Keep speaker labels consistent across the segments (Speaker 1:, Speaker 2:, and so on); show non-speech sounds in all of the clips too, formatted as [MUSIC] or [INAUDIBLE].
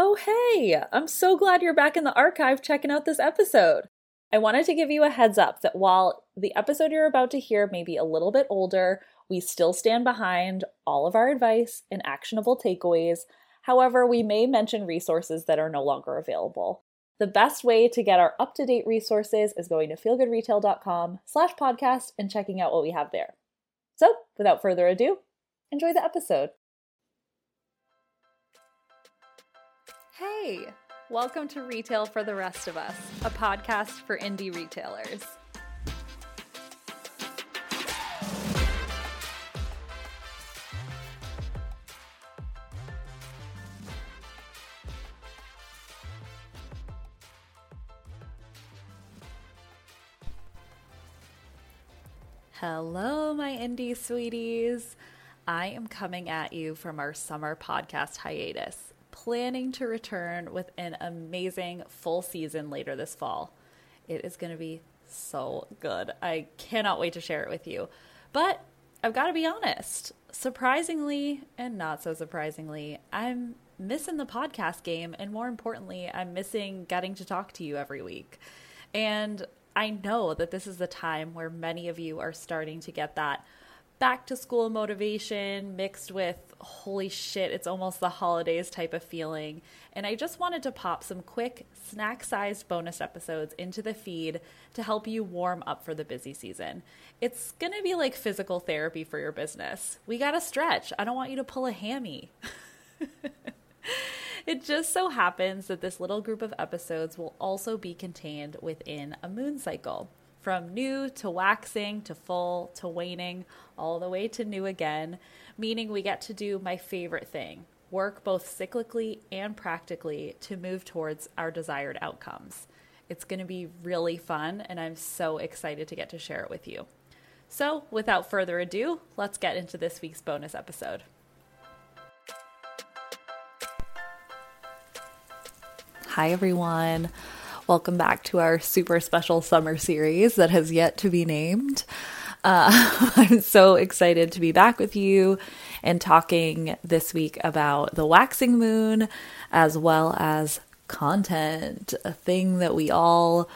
Speaker 1: Oh, hey! I'm so glad you're back in the archive checking out this episode. I wanted to give you a heads up that while the episode you're about to hear may be a little bit older, we still stand behind all of our advice and actionable takeaways. However, we may mention resources that are no longer available. The best way to get our up-to-date resources is going to feelgoodretail.com slash podcast and checking out what we have there. So, without further ado, enjoy the episode. Hey, welcome to Retail for the Rest of Us, a podcast for indie retailers. Hello, my indie sweeties. I am coming at you from our summer podcast hiatus planning to return with an amazing full season later this fall. It is going to be so good. I cannot wait to share it with you. But I've got to be honest, surprisingly and not so surprisingly, I'm missing the podcast game. And more importantly, I'm missing getting to talk to you every week. And I know that this is the time where many of you are starting to get that back to school motivation mixed with holy shit, it's almost the holidays type of feeling. And I just wanted to pop some quick snack sized bonus episodes into the feed to help you warm up for the busy season. It's going to be like physical therapy for your business. We got to stretch. I don't want you to pull a hammy. [LAUGHS] It just so happens that this little group of episodes will also be contained within a moon cycle from new to waxing to full to waning, all the way to new again, meaning we get to do my favorite thing work both cyclically and practically to move towards our desired outcomes. It's going to be really fun, and I'm so excited to get to share it with you. So, without further ado, let's get into this week's bonus episode. Hi, everyone. Welcome back to our super special summer series that has yet to be named. Uh, [LAUGHS] I'm so excited to be back with you and talking this week about the waxing moon as well as content, a thing that we all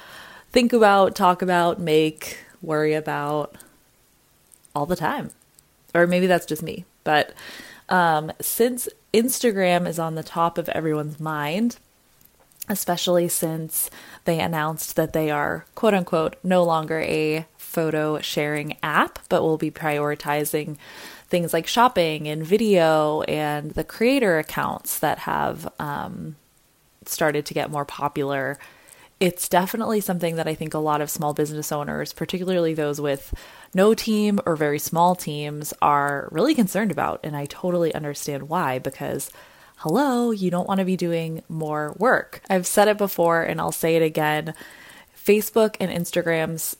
Speaker 1: think about, talk about, make, worry about all the time. Or maybe that's just me. But um, since Instagram is on the top of everyone's mind, especially since they announced that they are quote unquote no longer a photo sharing app, but will be prioritizing things like shopping and video and the creator accounts that have um, started to get more popular. It's definitely something that I think a lot of small business owners, particularly those with no team or very small teams, are really concerned about. And I totally understand why, because hello, you don't want to be doing more work. I've said it before and I'll say it again. Facebook and Instagram's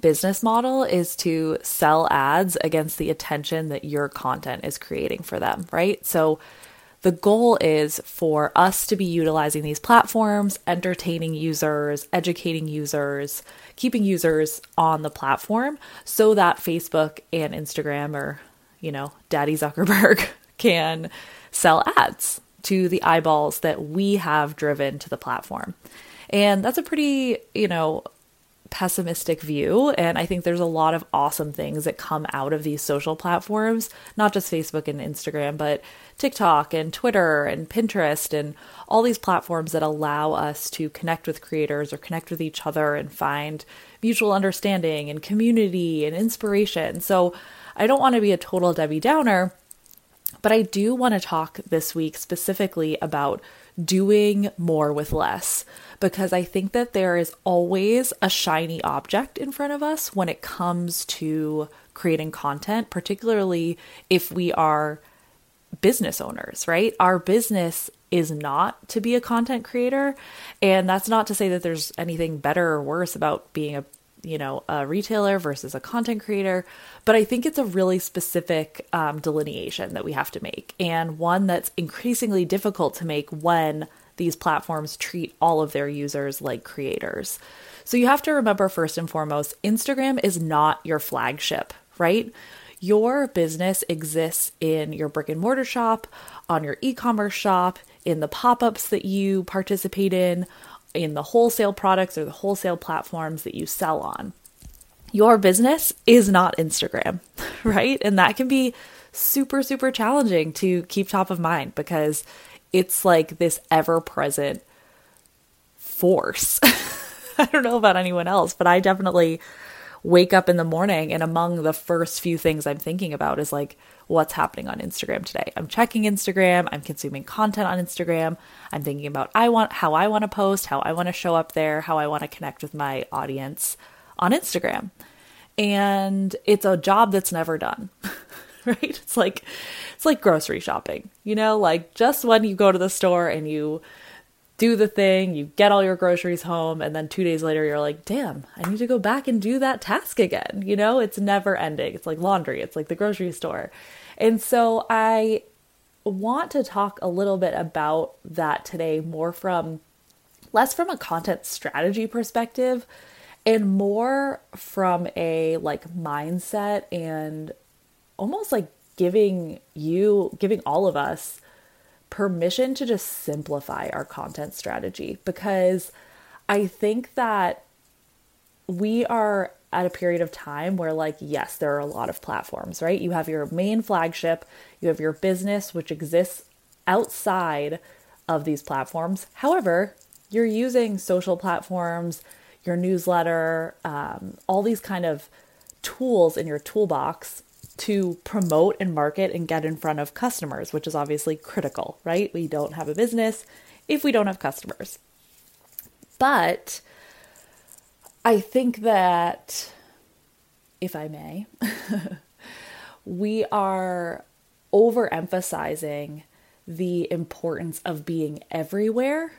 Speaker 1: business model is to sell ads against the attention that your content is creating for them, right? So the goal is for us to be utilizing these platforms, entertaining users, educating users, keeping users on the platform so that Facebook and Instagram or, you know, Daddy Zuckerberg [LAUGHS] can sell ads to the eyeballs that we have driven to the platform. And that's a pretty, you know, pessimistic view. And I think there's a lot of awesome things that come out of these social platforms, not just Facebook and Instagram, but TikTok and Twitter and Pinterest and all these platforms that allow us to connect with creators or connect with each other and find mutual understanding and community and inspiration. So I don't want to be a total Debbie Downer but I do want to talk this week specifically about doing more with less because I think that there is always a shiny object in front of us when it comes to creating content, particularly if we are business owners, right? Our business is not to be a content creator. And that's not to say that there's anything better or worse about being a you know a retailer versus a content creator. But i think it's a really specific um, delineation that we have to make and one that's increasingly difficult to make when these platforms treat all of their users like creators. So you have to remember first and foremost instagram is not your flagship right? Your business exists in your brick and mortar shop on your e-commerce shop in the pop ups that you participate in, in the wholesale products or the wholesale platforms that you sell on. Your business is not Instagram, [LAUGHS] right? And that can be super, super challenging to keep top of mind because it's like this ever present force. [LAUGHS] I don't know about anyone else, but I definitely wake up in the morning and among the first few things I'm thinking about is like, what's happening on Instagram today. I'm checking Instagram, I'm consuming content on Instagram, I'm thinking about I want how I want to post, how I want to show up there, how I want to connect with my audience on Instagram. And it's a job that's never done. [LAUGHS] right? It's like it's like grocery shopping. You know, like just when you go to the store and you do the thing, you get all your groceries home, and then two days later, you're like, damn, I need to go back and do that task again. You know, it's never ending. It's like laundry, it's like the grocery store. And so I want to talk a little bit about that today, more from less from a content strategy perspective and more from a like mindset and almost like giving you, giving all of us permission to just simplify our content strategy because I think that we are at a period of time where, like, yes, there are a lot of platforms, right? You have your main flagship, you have your business, which exists outside of these platforms. However, you're using social platforms, your newsletter, um, all these kind of tools in your toolbox to promote and market and get in front of customers, which is obviously critical, right? We don't have a business if we don't have customers. But I think that, if I may, [LAUGHS] we are overemphasizing the importance of being everywhere.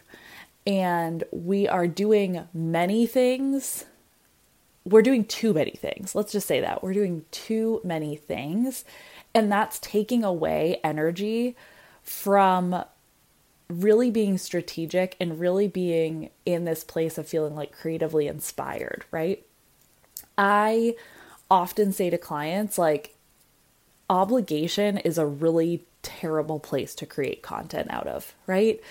Speaker 1: And we are doing many things we're doing too many things. Let's just say that. We're doing too many things. And that's taking away energy from really being strategic and really being in this place of feeling like creatively inspired, right? I often say to clients, like, obligation is a really terrible place to create content out of, right?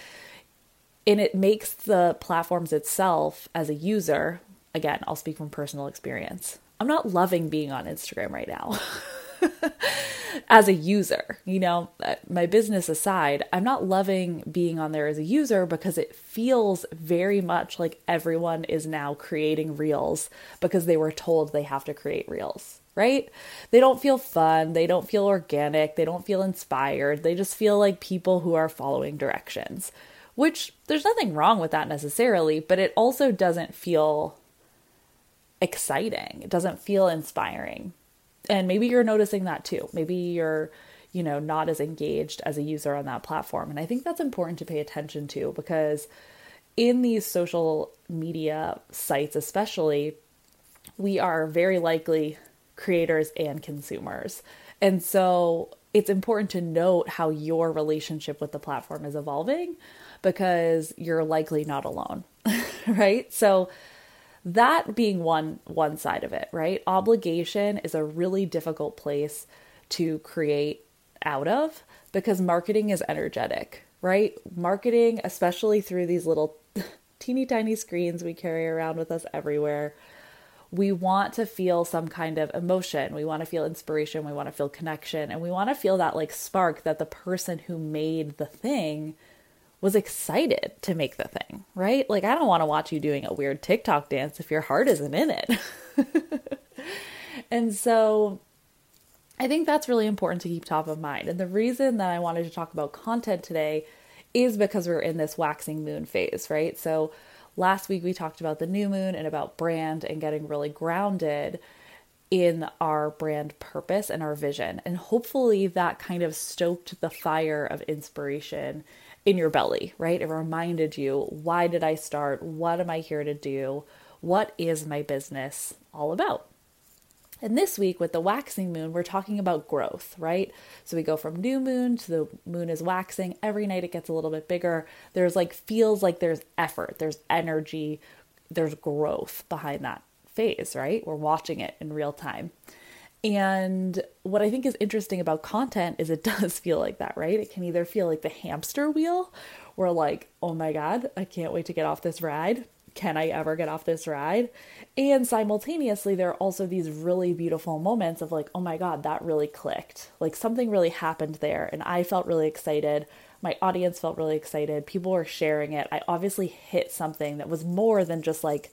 Speaker 1: And it makes the platforms itself as a user, again, I'll speak from personal experience. I'm not loving being on Instagram right now. [LAUGHS] as a user, you know, uh, my business aside, I'm not loving being on there as a user because it feels very much like everyone is now creating reels because they were told they have to create reels, right? They don't feel fun, they don't feel organic, they don't feel inspired, they just feel like people who are following directions, which there's nothing wrong with that necessarily, but it also doesn't feel exciting. It doesn't feel inspiring. And maybe you're noticing that too. Maybe you're, you know, not as engaged as a user on that platform. And I think that's important to pay attention to because in these social media sites, especially, we are very likely creators and consumers. And so it's important to note how your relationship with the platform is evolving because you're likely not alone, [LAUGHS] right? So that being one one side of it right? Obligation is a really difficult place to create out of because marketing is energetic right? Marketing especially through these little [LAUGHS] teeny tiny screens we carry around with us everywhere we want to feel some kind of emotion. We want to feel inspiration. We want to feel connection. And we want to feel that like spark that the person who made the thing was excited to make the thing, right? Like, I don't want to watch you doing a weird TikTok dance if your heart isn't in it. [LAUGHS] and so I think that's really important to keep top of mind. And the reason that I wanted to talk about content today is because we're in this waxing moon phase, right? So last week we talked about the new moon and about brand and getting really grounded in our brand purpose and our vision. And hopefully that kind of stoked the fire of inspiration in your belly, right? It reminded you, why did I start? What am I here to do? What is my business all about? And this week with the waxing moon, we're talking about growth, right? So we go from new moon to the moon is waxing. Every night it gets a little bit bigger. There's like, feels like there's effort, there's energy, there's growth behind that phase, right? We're watching it in real time. And what I think is interesting about content is it [LAUGHS] does feel like that, right? It can either feel like the hamster wheel, where like, oh my God, I can't wait to get off this ride. Can I ever get off this ride? And simultaneously, there are also these really beautiful moments of like, oh my God, that really clicked. Like something really happened there, and I felt really excited. My audience felt really excited. People were sharing it. I obviously hit something that was more than just like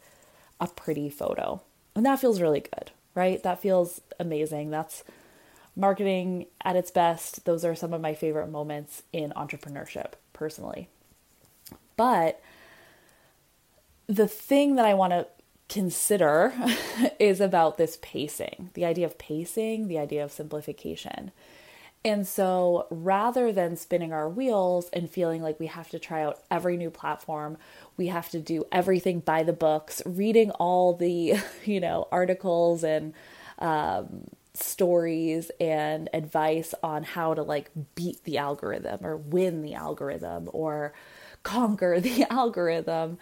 Speaker 1: a pretty photo. And that feels really good, right? That feels amazing. That's marketing at its best. Those are some of my favorite moments in entrepreneurship, personally. But the thing that I want to consider [LAUGHS] is about this pacing the idea of pacing, the idea of simplification. And so rather than spinning our wheels and feeling like we have to try out every new platform, we have to do everything by the books, reading all the, [LAUGHS] you know, articles and um, stories and advice on how to like beat the algorithm or win the algorithm or conquer [LAUGHS] the algorithm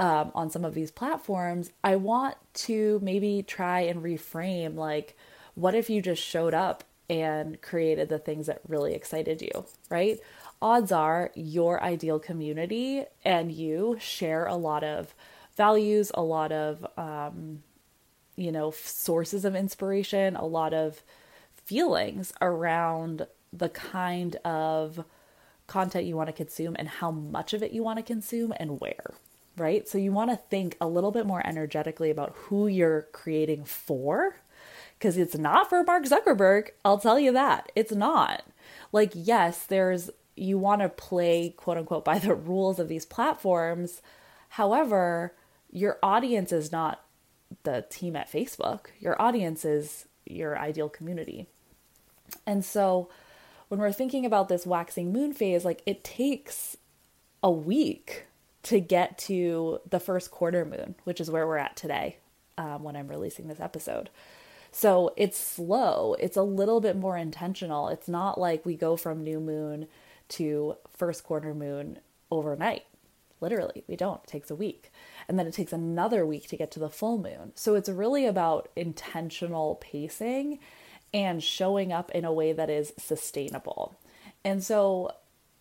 Speaker 1: um, on some of these platforms, I want to maybe try and reframe like, what if you just showed up and created the things that really excited you, right? Odds are your ideal community and you share a lot of values, a lot of, um, you know, sources of inspiration, a lot of feelings around the kind of content you want to consume and how much of it you want to consume and where, right? So you want to think a little bit more energetically about who you're creating for because it's not for Mark Zuckerberg. I'll tell you that. It's not. Like, yes, there's, you want to play quote unquote by the rules of these platforms. However, your audience is not the team at Facebook, your audience is your ideal community. And so, when we're thinking about this waxing moon phase, like it takes a week to get to the first quarter moon, which is where we're at today um, when I'm releasing this episode. So it's slow, it's a little bit more intentional. It's not like we go from new moon to first quarter moon overnight. Literally, we don't. It takes a week. And then it takes another week to get to the full moon. So it's really about intentional pacing and showing up in a way that is sustainable. And so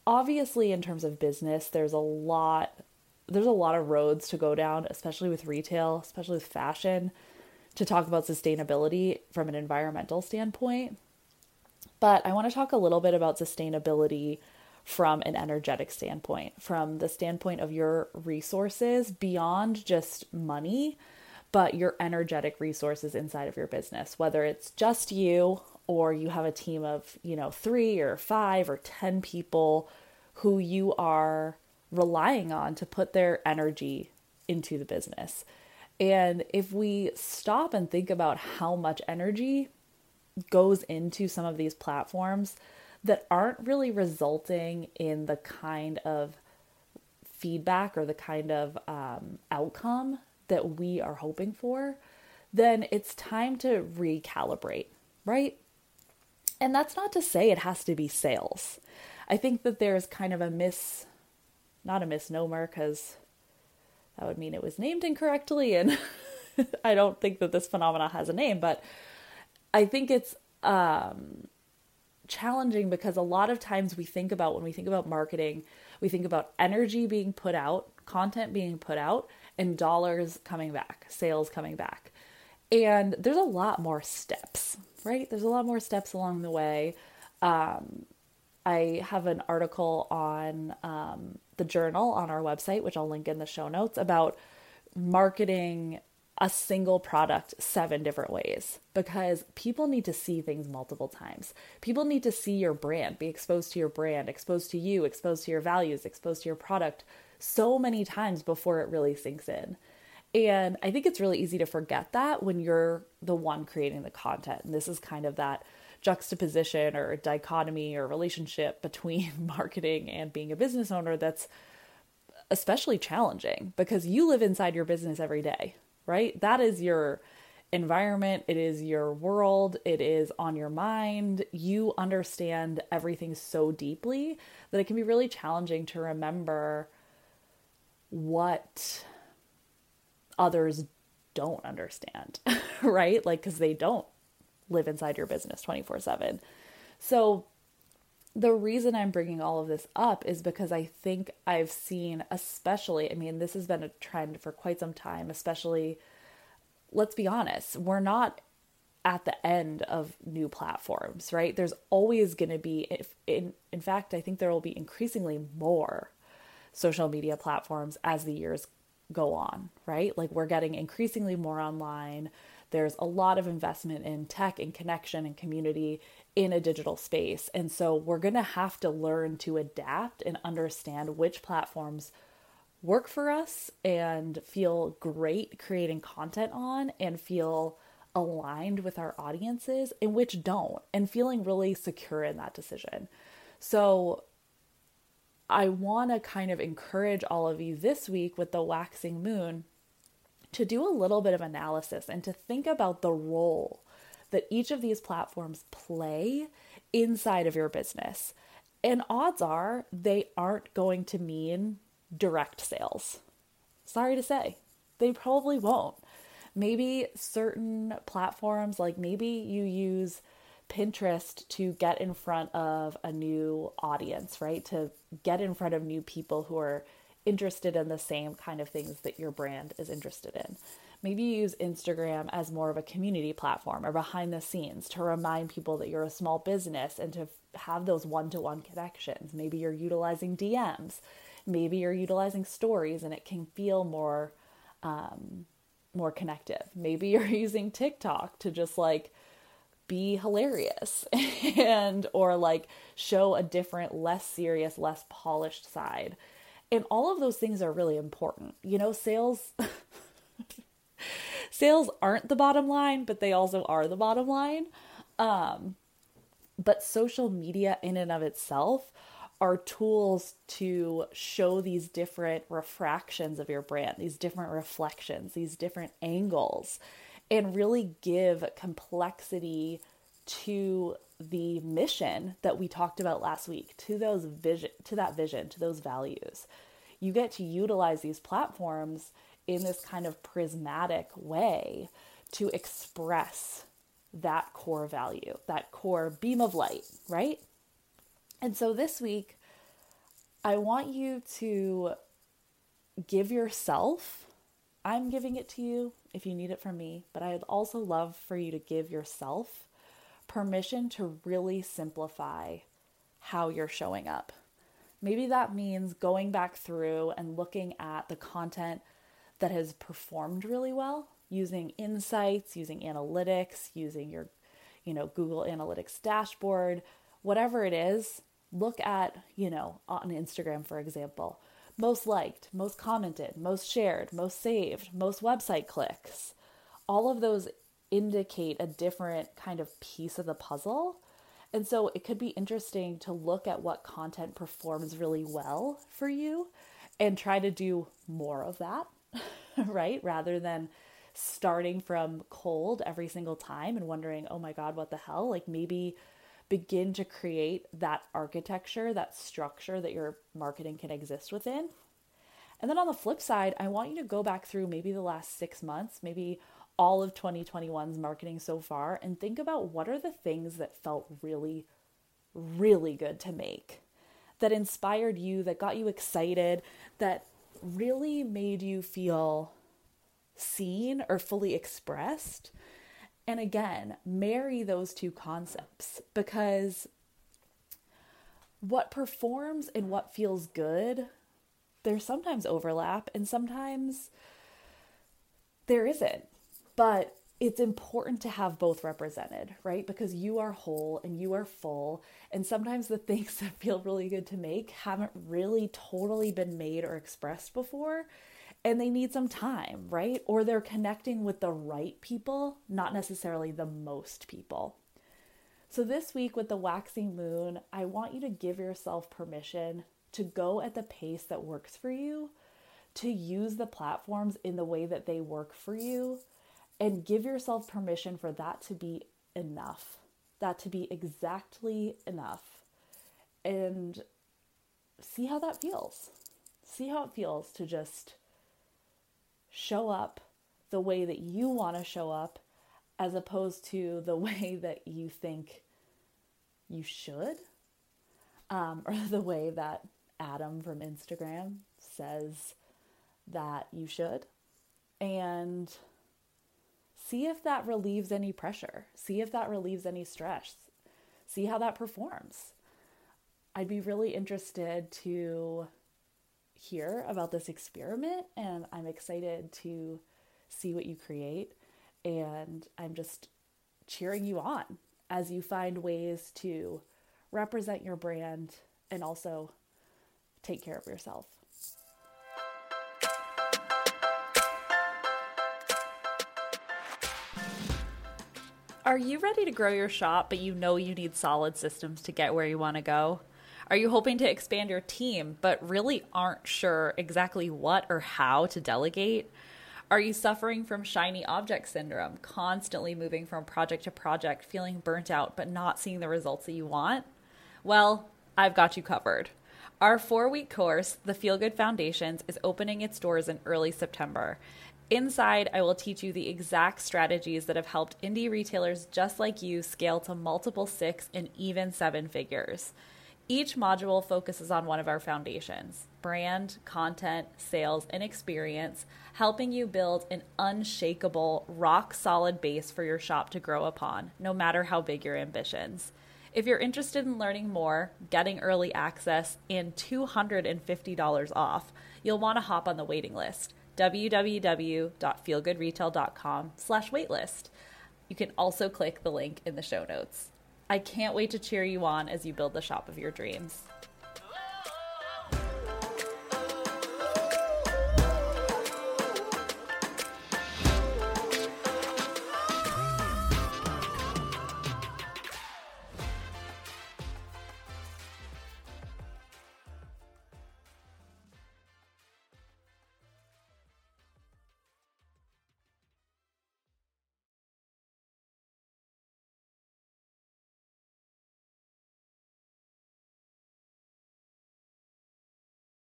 Speaker 1: obviously in terms of business there's a lot there's a lot of roads to go down especially with retail especially with fashion to talk about sustainability from an environmental standpoint but i want to talk a little bit about sustainability from an energetic standpoint from the standpoint of your resources beyond just money but your energetic resources inside of your business, whether it's just you or you have a team of, you know, three or five or 10 people who you are relying on to put their energy into the business. And if we stop and think about how much energy goes into some of these platforms that aren't really resulting in the kind of feedback or the kind of um, outcome that we are hoping for, then it's time to recalibrate, right? And that's not to say it has to be sales. I think that there's kind of a miss, not a misnomer, because that would mean it was named incorrectly. And [LAUGHS] I don't think that this phenomena has a name, but I think it's um, challenging because a lot of times we think about when we think about marketing, we think about energy being put out, content being put out, and dollars coming back, sales coming back. And there's a lot more steps, right? There's a lot more steps along the way. Um, I have an article on um, the journal on our website, which I'll link in the show notes, about marketing a single product seven different ways because people need to see things multiple times. People need to see your brand, be exposed to your brand, exposed to you, exposed to your values, exposed to your product so many times before it really sinks in. And I think it's really easy to forget that when you're the one creating the content. And this is kind of that juxtaposition or dichotomy or relationship between [LAUGHS] marketing and being a business owner that's especially challenging because you live inside your business every day, right? That is your environment, it is your world, it is on your mind. You understand everything so deeply that it can be really challenging to remember what others don't understand, [LAUGHS] right? Like, because they don't live inside your business 24 7. So, the reason I'm bringing all of this up is because I think I've seen, especially, I mean, this has been a trend for quite some time, especially, let's be honest, we're not at the end of new platforms, right? There's always going to be, if, in, in fact, I think there will be increasingly more social media platforms as the years go on, right? Like we're getting increasingly more online. There's a lot of investment in tech and connection and community in a digital space. And so we're going to have to learn to adapt and understand which platforms work for us and feel great creating content on and feel aligned with our audiences and which don't and feeling really secure in that decision. So I want to kind of encourage all of you this week with the waxing moon to do a little bit of analysis and to think about the role that each of these platforms play inside of your business. And odds are they aren't going to mean direct sales. Sorry to say, they probably won't. Maybe certain platforms, like maybe you use Pinterest to get in front of a new audience, right? To get in front of new people who are interested in the same kind of things that your brand is interested in. Maybe you use Instagram as more of a community platform or behind the scenes to remind people that you're a small business and to have those one to one connections. Maybe you're utilizing DMs. Maybe you're utilizing stories and it can feel more um, more connective. Maybe [LAUGHS] you're using TikTok to just like be hilarious [LAUGHS] and or like show a different, less serious, less polished side. And all of those things are really important. You know, sales [LAUGHS] sales aren't the bottom line, but they also are the bottom line. Um, but social media in and of itself are tools to show these different refractions of your brand, these different reflections, these different angles and really give complexity to the mission that we talked about last week to those vision to that vision to those values. You get to utilize these platforms in this kind of prismatic way to express that core value that core beam of light right? And so this week i want you to give yourself I'm giving it to you if you need it from me, but I'd also love for you to give yourself permission to really simplify how you're showing up. Maybe that means going back through and looking at the content that has performed really well using insights, using analytics, using your you know Google Analytics dashboard, whatever it is, look at, you know, on Instagram for example most liked, most commented, most shared, most saved, most website clicks. All of those indicate a different kind of piece of the puzzle. And so it could be interesting to look at what content performs really well for you and try to do more of that, [LAUGHS] right? Rather than starting from cold every single time and wondering, oh my God, what the hell? Like maybe begin to create that architecture, that structure that your marketing can exist within. And then on the flip side, I want you to go back through maybe the last six months, maybe all of 2021's marketing so far, and think about what are the things that felt really, really good to make, that inspired you, that got you excited, that really made you feel seen or fully expressed and again, marry those two concepts because what performs and what feels good, there's sometimes overlap and sometimes there isn't. But it's important to have both represented, right? Because you are whole and you are full. And sometimes the [LAUGHS] things that feel really good to make haven't really totally been made or expressed before and they need some time, right? Or they're connecting with the right people, not necessarily the most people. So, this week with the waxing moon, I want you to give yourself permission to go at the pace that works for you, to use the platforms in the way that they work for you, and give yourself permission for that to be enough, that to be exactly enough. And see how that feels. See how it feels to just show up the way that you want to show up as opposed to the [LAUGHS] way that you think you should, um, or the way that Adam from Instagram says that you should. And see if that relieves any pressure. See if that relieves any stress. See how that performs. I'd be really interested to hear about this experiment, and I'm excited to see what you create. And I'm just cheering you on as you find ways to represent your brand and also take care of yourself. Are you ready to grow your shop, but you know you need solid systems to get where you want to go? Are you hoping to expand your team, but really aren't sure exactly what or how to delegate? Are you suffering from shiny object syndrome, constantly moving from project to project, feeling burnt out, but not seeing the results that you want? Well, I've got you covered. Our four week course, The Feel Good Foundations, is opening its doors in early September. Inside, I will teach you the exact strategies that have helped indie retailers just like you scale to multiple six and even seven figures. Each module focuses on one of our foundations brand, content, sales, and experience, helping you build an unshakable, rock solid base for your shop to grow upon, no matter how big your ambitions. If you're interested in learning more, getting early access, and $250 off, you'll want to hop on the waiting list www.feelgoodretail.com slash waitlist. You can also click the link in the show notes. I can't wait to cheer you on as you build the shop of your dreams.